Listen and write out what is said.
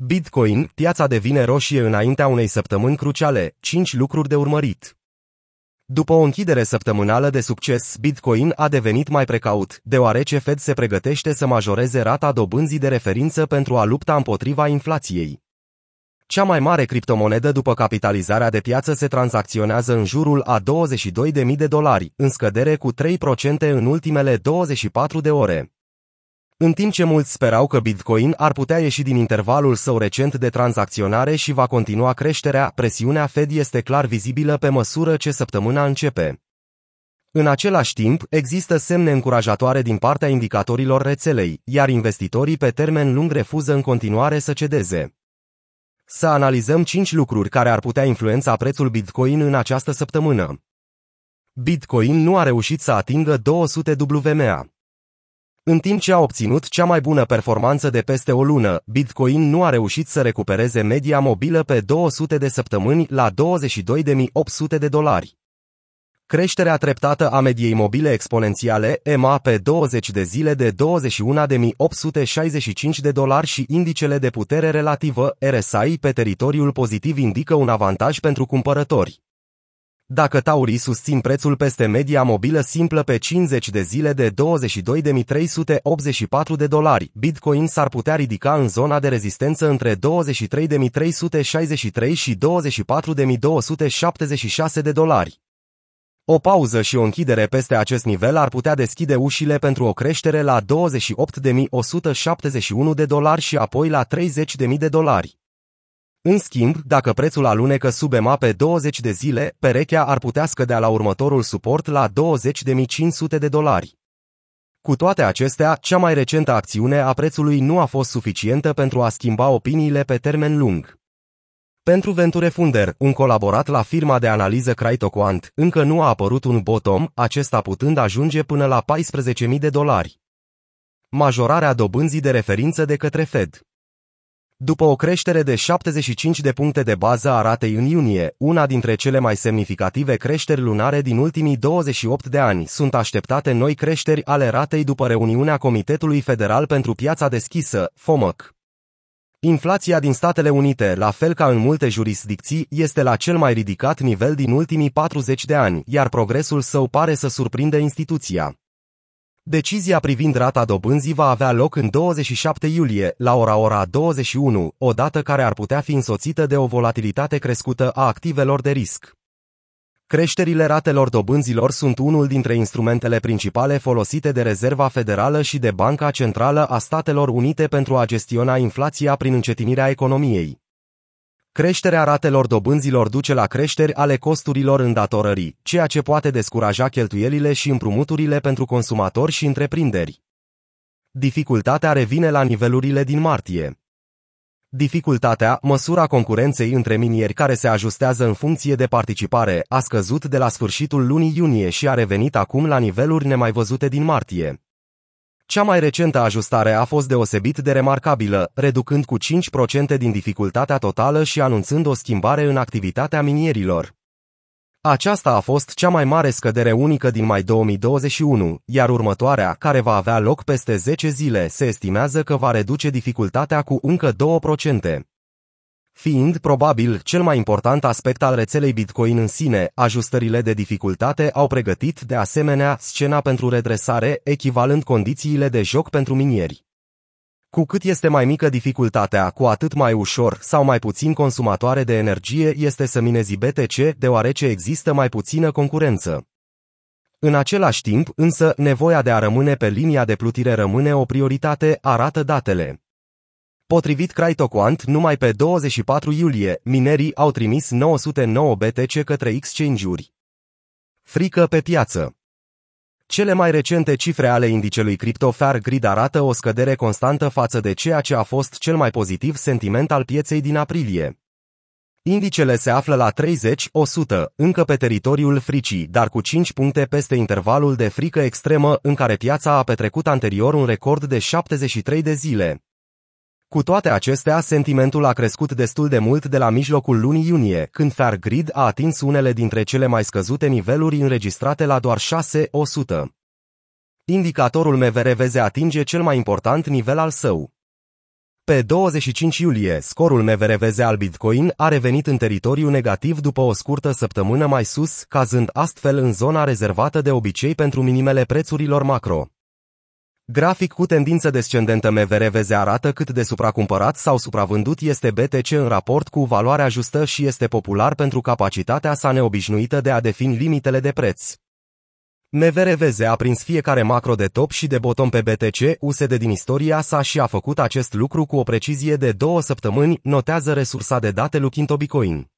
Bitcoin, piața devine roșie înaintea unei săptămâni cruciale, 5 lucruri de urmărit. După o închidere săptămânală de succes, Bitcoin a devenit mai precaut, deoarece Fed se pregătește să majoreze rata dobânzii de referință pentru a lupta împotriva inflației. Cea mai mare criptomonedă după capitalizarea de piață se tranzacționează în jurul a 22.000 de dolari, în scădere cu 3% în ultimele 24 de ore. În timp ce mulți sperau că Bitcoin ar putea ieși din intervalul său recent de tranzacționare și va continua creșterea, presiunea Fed este clar vizibilă pe măsură ce săptămâna începe. În același timp, există semne încurajatoare din partea indicatorilor rețelei, iar investitorii pe termen lung refuză în continuare să cedeze. Să analizăm 5 lucruri care ar putea influența prețul Bitcoin în această săptămână. Bitcoin nu a reușit să atingă 200 WMA. În timp ce a obținut cea mai bună performanță de peste o lună, Bitcoin nu a reușit să recupereze media mobilă pe 200 de săptămâni la 22.800 de dolari. Creșterea treptată a mediei mobile exponențiale, EMA, pe 20 de zile de 21.865 de dolari și indicele de putere relativă, RSI, pe teritoriul pozitiv indică un avantaj pentru cumpărători. Dacă taurii susțin prețul peste media mobilă simplă pe 50 de zile de 22.384 de dolari, Bitcoin s-ar putea ridica în zona de rezistență între 23.363 și 24.276 de dolari. O pauză și o închidere peste acest nivel ar putea deschide ușile pentru o creștere la 28.171 de dolari și apoi la 30.000 de dolari. În schimb, dacă prețul alunecă sub EMA pe 20 de zile, perechea ar putea scădea la următorul suport la 20.500 de dolari. Cu toate acestea, cea mai recentă acțiune a prețului nu a fost suficientă pentru a schimba opiniile pe termen lung. Pentru Venture Funder, un colaborat la firma de analiză CryptoQuant, încă nu a apărut un bottom, acesta putând ajunge până la 14.000 de dolari. Majorarea dobânzii de referință de către Fed după o creștere de 75 de puncte de bază a ratei în iunie, una dintre cele mai semnificative creșteri lunare din ultimii 28 de ani, sunt așteptate noi creșteri ale ratei după reuniunea Comitetului Federal pentru Piața Deschisă, FOMC. Inflația din Statele Unite, la fel ca în multe jurisdicții, este la cel mai ridicat nivel din ultimii 40 de ani, iar progresul său pare să surprindă instituția. Decizia privind rata dobânzii va avea loc în 27 iulie, la ora ora 21, o dată care ar putea fi însoțită de o volatilitate crescută a activelor de risc. Creșterile ratelor dobânzilor sunt unul dintre instrumentele principale folosite de Rezerva Federală și de Banca Centrală a Statelor Unite pentru a gestiona inflația prin încetinirea economiei. Creșterea ratelor dobânzilor duce la creșteri ale costurilor îndatorării, ceea ce poate descuraja cheltuielile și împrumuturile pentru consumatori și întreprinderi. Dificultatea revine la nivelurile din martie. Dificultatea, măsura concurenței între minieri care se ajustează în funcție de participare, a scăzut de la sfârșitul lunii iunie și a revenit acum la niveluri nemai văzute din martie. Cea mai recentă ajustare a fost deosebit de remarcabilă, reducând cu 5% din dificultatea totală și anunțând o schimbare în activitatea minierilor. Aceasta a fost cea mai mare scădere unică din mai 2021, iar următoarea, care va avea loc peste 10 zile, se estimează că va reduce dificultatea cu încă 2% fiind probabil cel mai important aspect al rețelei Bitcoin în sine, ajustările de dificultate au pregătit de asemenea scena pentru redresare, echivalent condițiile de joc pentru minieri. Cu cât este mai mică dificultatea, cu atât mai ușor sau mai puțin consumatoare de energie este să minezi BTC, deoarece există mai puțină concurență. În același timp, însă, nevoia de a rămâne pe linia de plutire rămâne o prioritate, arată datele. Potrivit CryptoQuant, numai pe 24 iulie, minerii au trimis 909 BTC către exchange-uri. Frică pe piață cele mai recente cifre ale indicelui CryptoFair Grid arată o scădere constantă față de ceea ce a fost cel mai pozitiv sentiment al pieței din aprilie. Indicele se află la 30-100, încă pe teritoriul fricii, dar cu 5 puncte peste intervalul de frică extremă în care piața a petrecut anterior un record de 73 de zile. Cu toate acestea, sentimentul a crescut destul de mult de la mijlocul lunii iunie, când Fairgrid a atins unele dintre cele mai scăzute niveluri înregistrate la doar 6-100. Indicatorul MVRVZ atinge cel mai important nivel al său. Pe 25 iulie, scorul MVRVZ al Bitcoin a revenit în teritoriu negativ după o scurtă săptămână mai sus, cazând astfel în zona rezervată de obicei pentru minimele prețurilor macro. Grafic cu tendință descendentă MVRVZ arată cât de supracumpărat sau supravândut este BTC în raport cu valoarea justă și este popular pentru capacitatea sa neobișnuită de a defini limitele de preț. MVRVZ a prins fiecare macro de top și de bottom pe BTC USD din istoria sa și a făcut acest lucru cu o precizie de două săptămâni, notează resursa de date Lukinto Bitcoin.